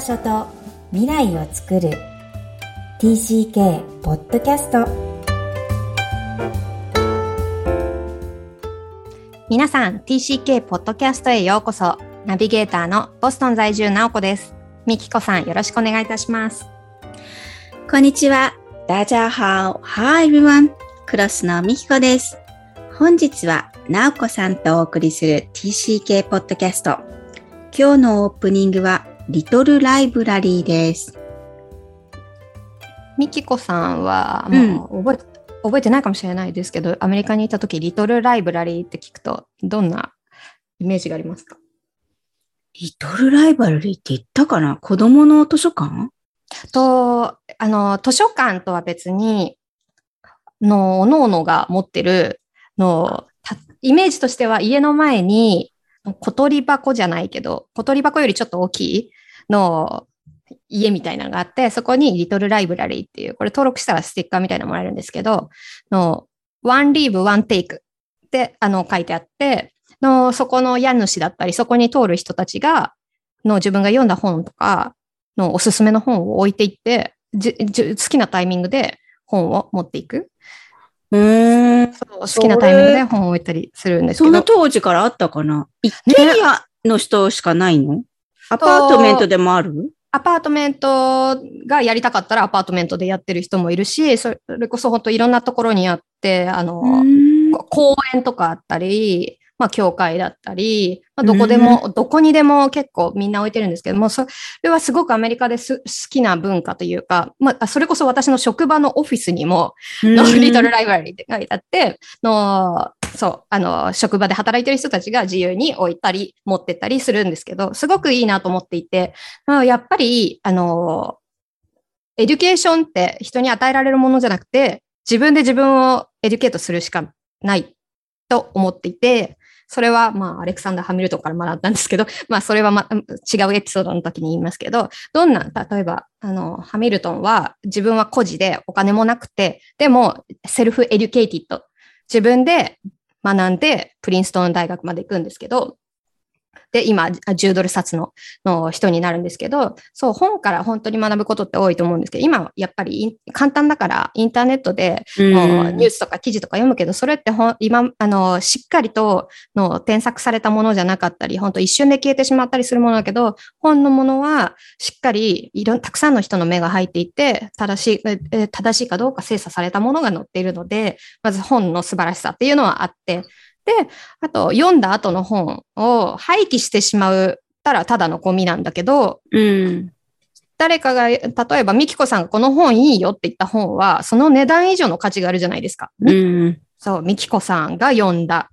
場所と未来を作る TCK ポッドキャスト皆さん TCK ポッドキャストへようこそナビゲーターのボストン在住直子ですみきこさんよろしくお願いいたしますこんにちは。大家好。Hi everyone. クロスのみきこです。本日は、なおこさんとお送りする TCK ポッドキャスト。今日のオープニングは、リトルライブラリーです。みきこさんはもう覚え,、覚えてないかもしれないですけどアメリカにいた時リトルライブラリーって聞くとどんなイメージがありますか？リトルライブラリーって言ったかな？子供の図書館？と、あの、図書館とは別に、の、おのおのが持ってるの、たイメージとしては家の前に、小鳥箱じゃないけど、小鳥箱よりちょっと大きいの家みたいなのがあって、そこにリトルライブラリーっていう、これ登録したらステッカーみたいなのもらえるんですけど、の、one leave, one take って、あの、書いてあって、の、そこの家主だったり、そこに通る人たちが、の自分が読んだ本とか、のおすすめの本を置いていって、好きなタイミングで本を持っていく。うー。ん。好きなタイミングで本を置いたりするんですそんなけど。当時からあったかな？一軒家の人しかないの？アパートメントでもある？アパートメントがやりたかったらアパートメントでやってる人もいるし、それこそ本当いろんなところにあって、あの、公園とかあったり、まあ、教会だったり、まあ、どこでも、どこにでも結構みんな置いてるんですけども、それはすごくアメリカです好きな文化というか、まあ、それこそ私の職場のオフィスにも、の Little Library って書いてあって、の、そう、あの、職場で働いてる人たちが自由に置いたり、持ってったりするんですけど、すごくいいなと思っていて、まあやっぱり、あの、 education って人に与えられるものじゃなくて、自分で自分を educate するしかないと思っていて、それは、まあ、アレクサンダー・ハミルトンから学んだんですけど、まあ、それは、ま、違うエピソードの時に言いますけど、どんな、例えば、あの、ハミルトンは自分は孤児でお金もなくて、でも、 self-educated。自分で学んで、プリンストン大学まで行くんですけど、で、今、10ドル札のの人になるんですけど、そう、本から本当に学ぶことって多いと思うんですけど、今、やっぱり簡単だから、インターネットでうん。もうニュースとか記事とか読むけど、それってほん今、あの、しっかりとの添削されたものじゃなかったり、本当一瞬で消えてしまったりするものだけど、本のものはしっかりいろんたくさんの人の目が入っていて、正しい、ええ正しいかどうか精査されたものが載っているので、まず本の素晴らしさっていうのはあって、で、あと読んだ後の本を廃棄してしまうたらただのゴミなんだけど、うん。誰かが、例えばミキコさんがこの本いいよって言った本は、その値段以上の価値があるじゃないですか。うん。そう、ミキコさんが読んだ。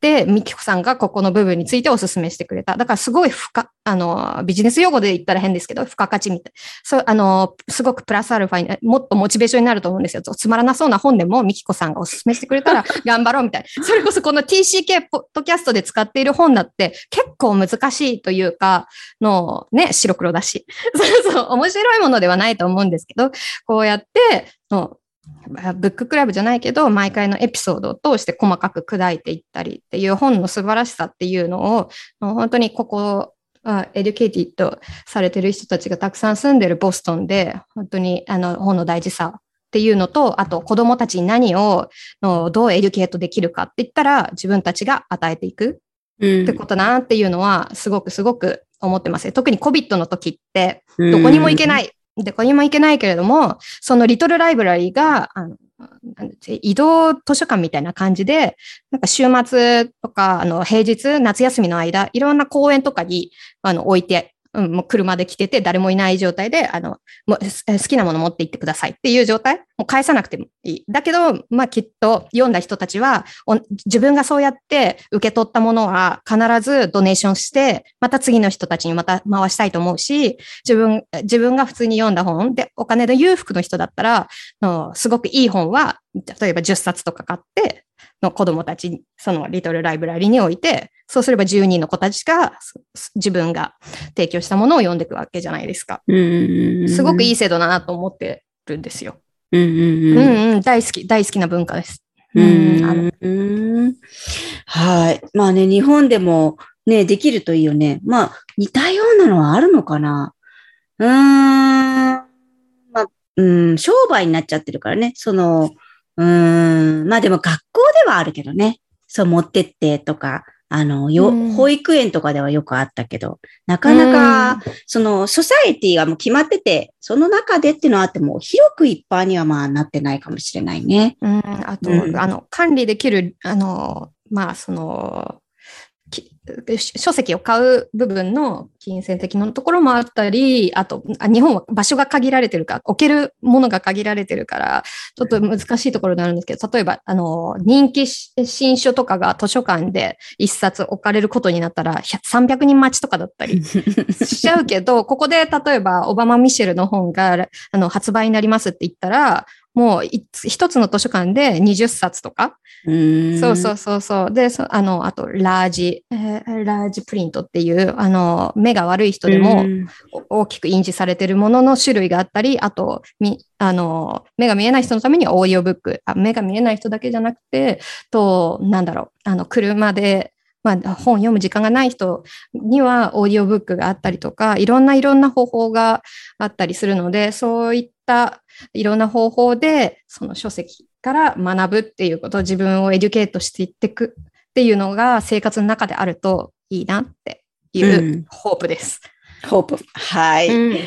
で、ミキコさんがここの部分についてお勧めしてくれた。だからすごい付加、あの、ビジネス用語で言ったら変ですけど、付加価値みたい。そう、あの、すごくプラスアルファに、もっとモチベーションになると思うんですよ。つまらなそうな本でもミキコさんがお勧めしてくれたら 頑張ろうみたいな。それこそこの TCK ポッドキャストで使っている本だって結構難しいというか、の、ね、白黒だし。そうそう、面白いものではないと思うんですけど、こうやって、のブッククラブじゃないけど、毎回のエピソードを通して細かく砕いていったりっていう本の素晴らしさっていうのを、本当にここ、あ educated されてる人たちがたくさん住んでるボストンで、本当にあの本の大事さっていうのと、あと子供たちに何をのどう educate できるかって言ったら自分たちが与えていくうんってことだなっていうのはすごくすごく思ってます。特に COVID の時ってどこにも行けない。でこにも行けないけれども、そのリトルライブラリーが、あの移動図書館みたいな感じで、なんか週末とか、あの、平日、夏休みの間、いろんな公園とかに、あの、置いて、うん、もう車で来てて、誰もいない状態で、あの、もう好きなもの持って行ってくださいっていう状態もう返さなくてもいい。だけど、まあきっと読んだ人たちは、自分がそうやって受け取ったものは必ずドネーションして、また次の人たちにまた回したいと思うし、自分、自分が普通に読んだ本で、お金で裕福の人だったら、のすごくいい本は、例えば10冊とか買って、の子供たちに、そのリトルライブラリに置いて、そうすれば10人の子たちがす自分が提供したものを読んでいくわけじゃないですか。うん。すごくいいい。制度だなと思ってるんですよ。うんうんううん。んうん、大好き、大好きな文化です。はい。まあね、日本でもね、できるといいよね。まあ、似たようなのはあるのかなうーん、まあ、うん、商売になっちゃってるからね。その、うーん、まあでも学校ではあるけどね。そう持ってってとか、あの、よ、うん。保育園とかではよくあったけど、なかなか、その、ソサエティがもう決まってて、その中でっていうのはあっても、広く一般にはまあなってないかもしれないね。うん、あと、うん。あの、管理できる、あの、まあ、その、き書籍を買う部分の金銭的なところもあったり、あと、日本は場所が限られてるから、置けるものが限られてるから、ちょっと難しいところになるんですけど、例えば、あの、人気新書とかが図書館で一冊置かれることになったら、300人待ちとかだったりしちゃうけど、ここで例えば、オバマ・ミシェルの本があの発売になりますって言ったら、もうい一つの図書館で20冊とか、う。そうそうそうそう。で、そあの、あと、ラージ、えーラージプリントっていう、あの、目が悪い人でも大きく印字されてるものの種類があったり、あと、み、あの、目が見えない人のためにはオーディオブック、あ目が見えない人だけじゃなくて、と、なんだろう、あの、車で、まあ、本読む時間がない人にはオーディオブックがあったりとか、いろんないろんな方法があったりするので、そういったいろんな方法で、その書籍から学ぶっていうことを自分をエデュケートしていっていくっていうのが生活の中であるといいなっていううんホープです。ホープ。はい。うん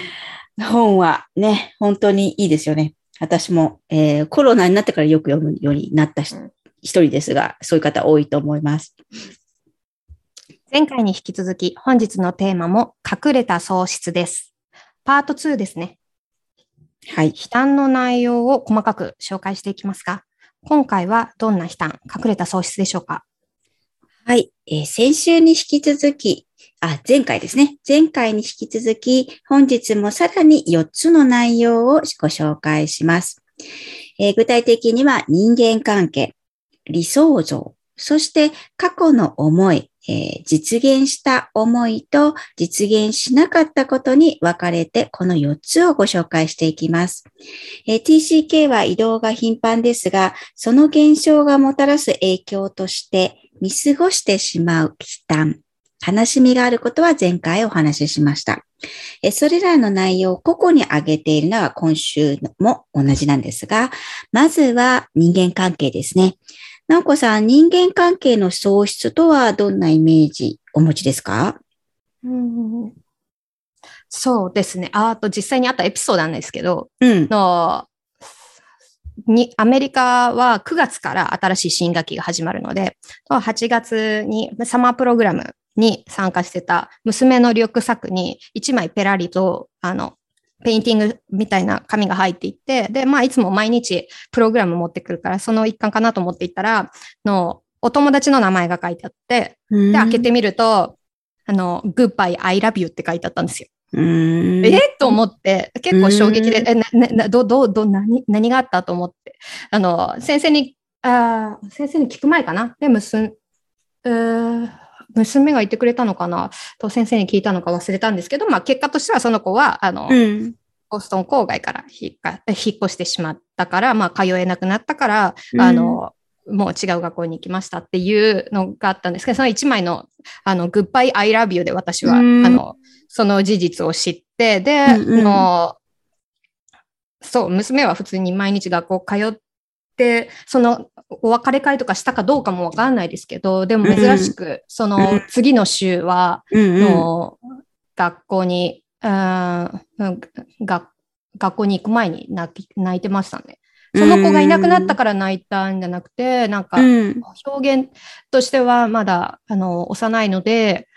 本はね、本当にいいですよね。私も、えーコロナになってからよく読むようになったしうん一人ですが、そういう方多いと思います。前回に引き続き本日のテーマも隠れた喪失です。パート2ですね。はい。悲嘆の内容を細かく紹介していきますが、今回はどんな悲嘆、隠れた喪失でしょうか？はい。えー先週に引き続き、あ、前回ですね。前回に引き続き、本日もさらに4つの内容をご紹介します。えー具体的には人間関係、理想像、そして過去の思い、えー実現した思いと実現しなかったことに分かれて、この4つをご紹介していきます。えー TCK は移動が頻繁ですが、その現象がもたらす影響として、見過ごしてしまう悲嘆、悲しみがあることは前回お話ししました。それらの内容を個々に挙げているのは今週も同じなんですが、まずは人間関係ですね。なおこさん、人間関係の喪失とはどんなイメージお持ちですか？うんそうですね。ああと実際にあったエピソードなんですけど、うん。のにアメリカは9月から新しい新学期が始まるので、8月にサマープログラムに参加してた娘のリュックサックに1枚ペラリと、あの、ペインティングみたいな紙が入っていって、で、まあ、いつも毎日プログラム持ってくるから、その一環かなと思っていったら、の、お友達の名前が書いてあって、で、開けてみると、あの、Goodbye, I love you って書いてあったんですよ。うん。え？と思って、結構衝撃でう、え、な、な、など、ど、ど、何、何があったと思って。あの、先生に、あー先生に聞く前かな？で、娘、えー娘が言ってくれたのかな？と先生に聞いたのか忘れたんですけど、まあ結果としてはその子は、あの、うん。ボストン郊外から引っか引っ越してしまったから、まあ通えなくなったから、うん。あの、もう違う学校に行きましたっていうのがあったんですけど、その一枚の、あの、Goodbye, I love you で私は、うん。あの、その事実を知って、で、うんうん。の、そう、娘は普通に毎日学校通って、その、お別れ会とかしたかどうかもわかんないですけど、でも珍しく、その次の週は、うん。の学校に、うんうんが学校に行く前に泣き泣いてましたね。その子がいなくなったから泣いたんじゃなくて、なんかうん。表現としてはまだあの幼いので、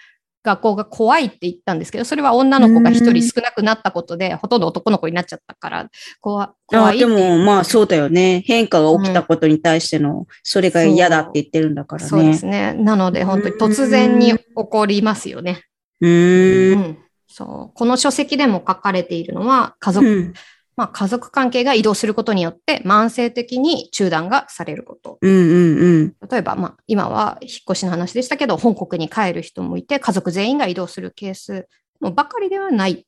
学校が怖いって言ったんですけど、それは女の子が一人少なくなったことで、ほとんど男の子になっちゃったから、怖怖あいでも、まあそうだよね。変化が起きたことに対しての、それが嫌だって言ってるんだからね。そうですね。なので、本当に突然に起こりますよね。うー。うんん。そう。この書籍でも書かれているのは、家族うん。まあ、家族関係が移動することによって慢性的に中断がされること。うんうんうん。例えば、まあ、今は引っ越しの話でしたけど、本国に帰る人もいて、家族全員が移動するケースもばかりではない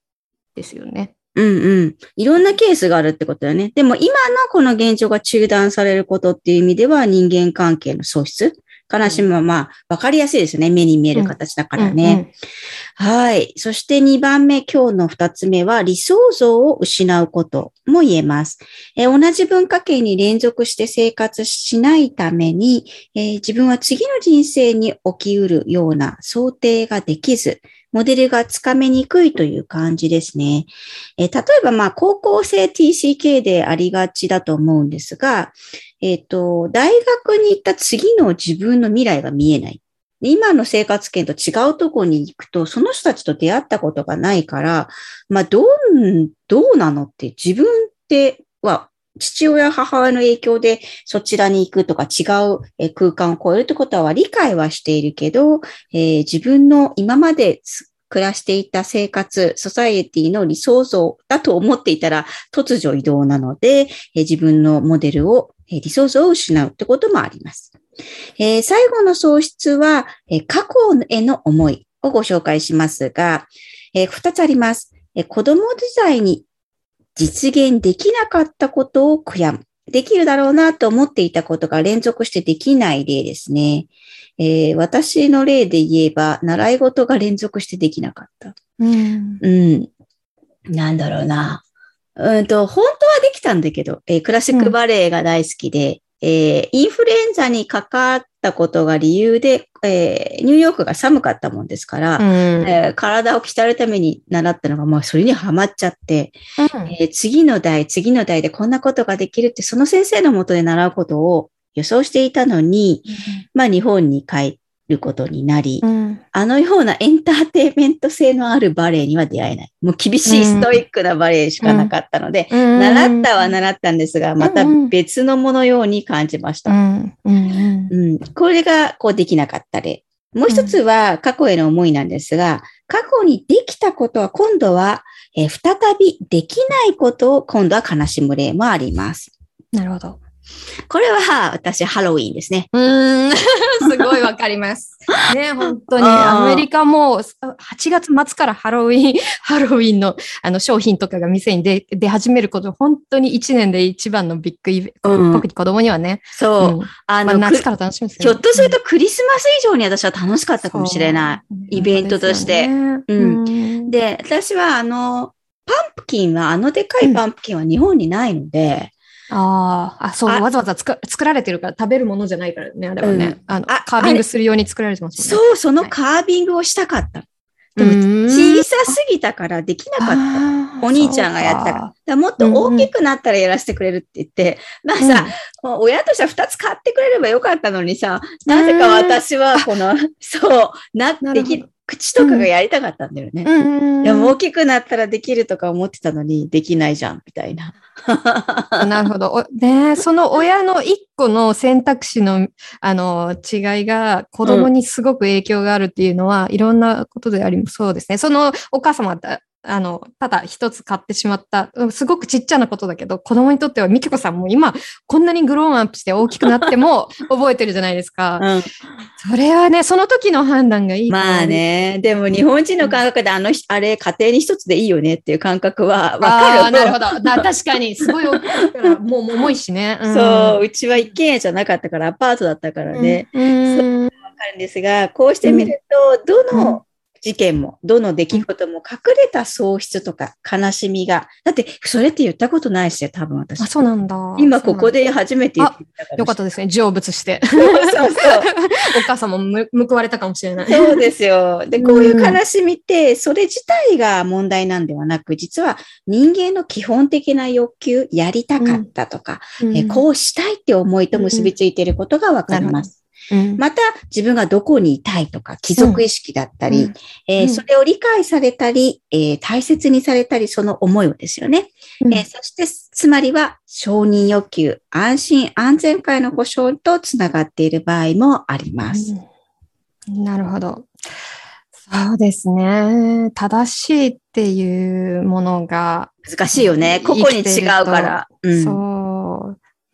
ですよね。うんうん。いろんなケースがあるってことだよね。でも今のこの現状が中断されることっていう意味では人間関係の喪失悲しみはまあ、わかりやすいですよね。目に見える形だからね。はい。そして2番目、今日の2つ目は、理想像を失うことも言えます。えー同じ文化圏に連続して生活しないために、えー自分は次の人生に起きうるような想定ができず、モデルがつかめにくいという感じですね。え例えば、まあ、高校生 TCK でありがちだと思うんですが、えっ、と、大学に行った次の自分の未来が見えない。今の生活圏と違うとこに行くと、その人たちと出会ったことがないから、まあ、どん、どうなのって自分っては、父親、母親の影響でそちらに行くとか違う空間を超えるってことは理解はしているけど、えー自分の今まで暮らしていた生活、ソサエティの理想像だと思っていたら突如移動なので、えー自分のモデルを、えー理想像を失うってこともあります。えー最後の喪失は、え過去への思いをご紹介しますが、えー二つあります。え子供時代に実現できなかったことを悔やむ。できるだろうなと思っていたことが連続してできない例ですね。えー私の例で言えば、習い事が連続してできなかった。うん。うん。なんだろうな。うんと、本当はできたんだけど、えークラシックバレエが大好きで、えーインフルエンザにかかったことが理由で、えーニューヨークが寒かったもんですから、うん。えー体を鍛えるために習ったのが、まあ、それにはまっちゃって、えー次の代、次の代でこんなことができるって、その先生のもとで習うことを予想していたのに、まあ、日本に帰ることになり、うん。あのようなエンターテインメント性のあるバレエには出会えない。もう厳しいストイックなバレエしかなかったので、習ったは習ったんですが、また別のものように感じました。うん。うん。うん、これがこうできなかった例。もう一つは過去への思いなんですが、過去にできたことは今度は、えー再びできないことを今度は悲しむ例もあります。なるほど。これは私ハロウィンですね。うーん。すごいわかります。ね、本当に。あーアメリカも8月末からハロウィン、ハロウィンのあの商品とかが店に出出始めること、本当に1年で一番のビッグイベント。うん特に子供にはね。そう。うんあの、まあ、夏くから楽しみですひょっとするとクリスマス以上に私は楽しかったかもしれない。いイベントとしてううんん。で、私はあの、パンプキンは、あのでかいパンプキンは日本にないので、ああ、あ、そう、あわざわざ作作られてるから食べるものじゃないからね、あれはね。うんあのあカービングするように作られてますね。そう、そのカービングをしたかった。でもうん小さすぎたからできなかった。お兄ちゃんがやったから。もっと大きくなったらやらせてくれるって言って、まあさ、もう親としては2つ買ってくれればよかったのにさ、なぜか私はこの、そう、な、でき、口とかがやりたかったんだよね。うんうんでも大きくなったらできるとか思ってたのに、できないじゃん、みたいな。なるほど。おね、その親の一個の選択肢のあの違いが子供にすごく影響があるっていうのは、いろんなことでありそうですね。そのお母様だあの、ただ一つ買ってしまった、うんすごくちっちゃなことだけど、子供にとっては、みきこさんも今、こんなにグローンアップして大きくなっても 覚えてるじゃないですか。うん、それはね、その時の判断がいいまあ。ね、でも日本人の感覚であの、あれ、家庭に一つでいいよねっていう感覚はわかる。なるほど。な確かに、すごい大きいから、もう重いしね。んそう、うちは一軒家じゃなかったから、アパートだったからね。うん。うんわかるんですが、こうしてみると、どの事件も、どの出来事も隠れた喪失とか悲しみが、だってそれって言ったことないしよ、多分私。あ、そうなんだ。今ここで初めて言ったから。よかったですね。成仏して。そうそうそう。お母さんもむ報われたかもしれない。そうですよ。で、こういう悲しみって、それ自体が問題なんではなく、実は人間の基本的な欲求、やりたかったとか、うんえこうしたいって思いと結びついていることがわかります。うんまた、自分がどこにいたいとか、貴族意識だったり、うんえそれを理解されたり、えー大切にされたり、その思いをですよね。うんえーそして、つまりは、承認欲求、安心安全界の保障とつながっている場合もあります。うんなるほど。そうですね。正しいっていうものが、難しいよね。個々に違うから。うんそう。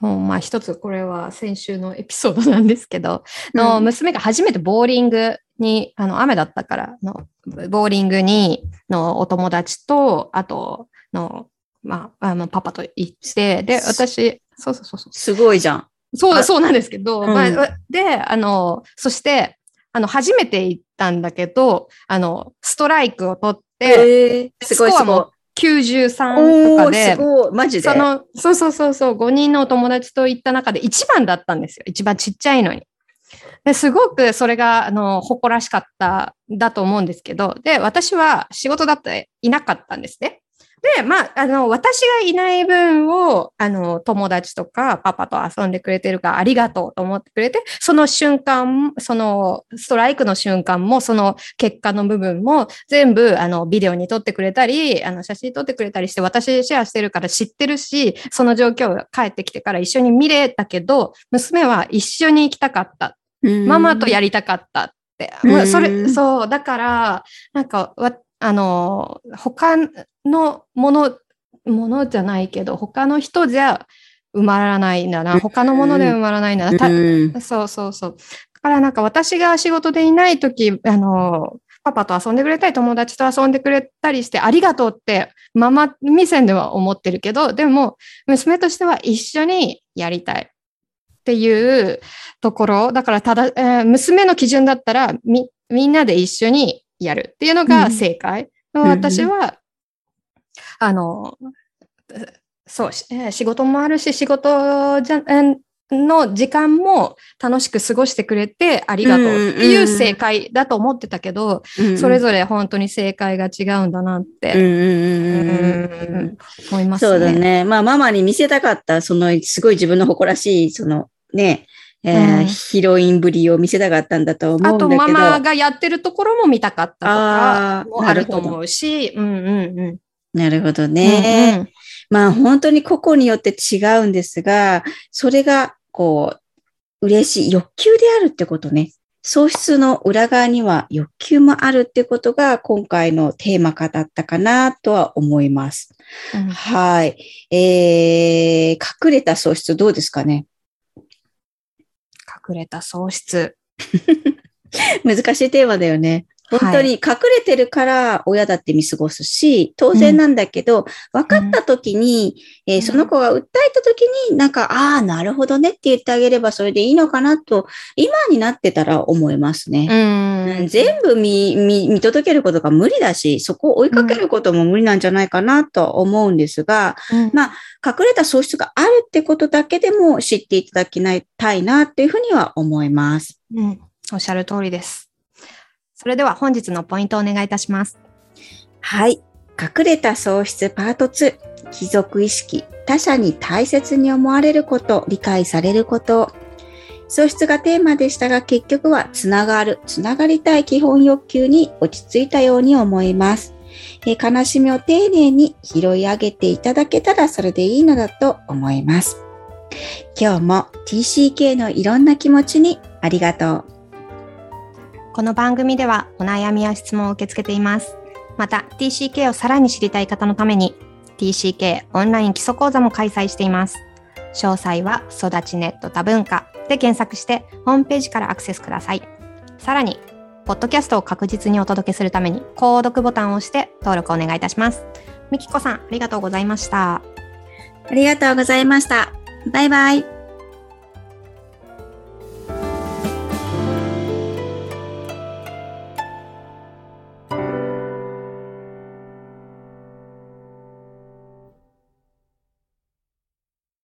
もうまあ一つこれは先週のエピソードなんですけど、のうん娘が初めてボーリングに、あの雨だったからの、ボーリングにのお友達と、あとの、まあ、あのパパと行って、で、私、そうそうそうそう。すごいじゃん。そう、あそうなんですけど、うんまあ、で、あの、そして、あの、初めて行ったんだけど、あの、ストライクを取って、えー、すごいすごいスコアも。93おー、とかで。マジで？その、そうそうそうそう、5人のお友達と行った中で一番だったんですよ。一番ちっちゃいのに。ですごくそれが、あの、誇らしかった、だと思うんですけど、で、私は仕事だっていなかったんですね。で、まあ、あの、私がいない分を、あの、友達とかパパと遊んでくれてるからありがとうと思ってくれて、その瞬間、その、ストライクの瞬間も、その結果の部分も、全部、あの、ビデオに撮ってくれたり、あの、写真撮ってくれたりして、私シェアしてるから知ってるし、その状況が帰ってきてから一緒に見れたけど、娘は一緒に行きたかった。ママとやりたかったって。それ、そう、だから、なんか、わ、あの、他のもの、ものじゃないけど、他の人じゃ埋まらないんだな。他のもので埋まらないんだな。たうんそうそうそう。だからなんか私が仕事でいないとき、あの、パパと遊んでくれたり、友達と遊んでくれたりして、ありがとうって、ママ目線では思ってるけど、でも、娘としては一緒にやりたいっていうところ、だからただ、えー娘の基準だったら、み、みんなで一緒にやるっていうのが正解。ん私は、あの、そう、仕事もあるし、仕事じゃ、えーの時間も楽しく過ごしてくれてありがとうっていう正解だと思ってたけど、それぞれ本当に正解が違うんだなって、うんうんうんうんうん思いますね。そうだね。まあ、ママに見せたかった、その、すごい自分の誇らしい、その、ね、えーうんヒロインぶりを見せたかったんだと思うんだあと、けど。ママがやってるところも見たかったとかもあると思うし、うんうんうん。なるほどね。うんうんまあ、本当に個々によって違うんですが、それが、こう、嬉しい欲求であるってことね。喪失の裏側には欲求もあるってことが今回のテーマ化だったかなとは思います。うんはい。えー、隠れた喪失どうですかね？隠れた喪失。難しいテーマだよね。本当はいに隠れてるから親だって見過ごすし、当然なんだけど、分かった時に、えーうんその子が訴えた時になんか、ああ、なるほどねって言ってあげればそれでいいのかなと、今になってたら思いますね。うん全部見見見届けることが無理だし、そこを追いかけることも無理なんじゃないかなと思うんですが、うんまあ、隠れた喪失があるってことだけでも知っていただきたいなっていうふうには思います。うん、おっしゃる通りです。それでは本日のポイントをお願いいたします。はい。隠れた喪失パート2。貴族意識。他者に大切に思われること、理解されること。喪失がテーマでしたが、結局はつながる、つながりたい基本欲求に落ち着いたように思います。え悲しみを丁寧に拾い上げていただけたらそれでいいのだと思います。今日も TCK のいろんな気持ちにありがとう。この番組ではお悩みや質問を受け付けています。また TCK をさらに知りたい方のために TCK オンライン基礎講座も開催しています。詳細は育ちネット多文化で検索してホームページからアクセスください。さらに、ポッドキャストを確実にお届けするために購読ボタンを押して登録お願いいたします。みきこさん、ありがとうございました。ありがとうございました。バイバイ。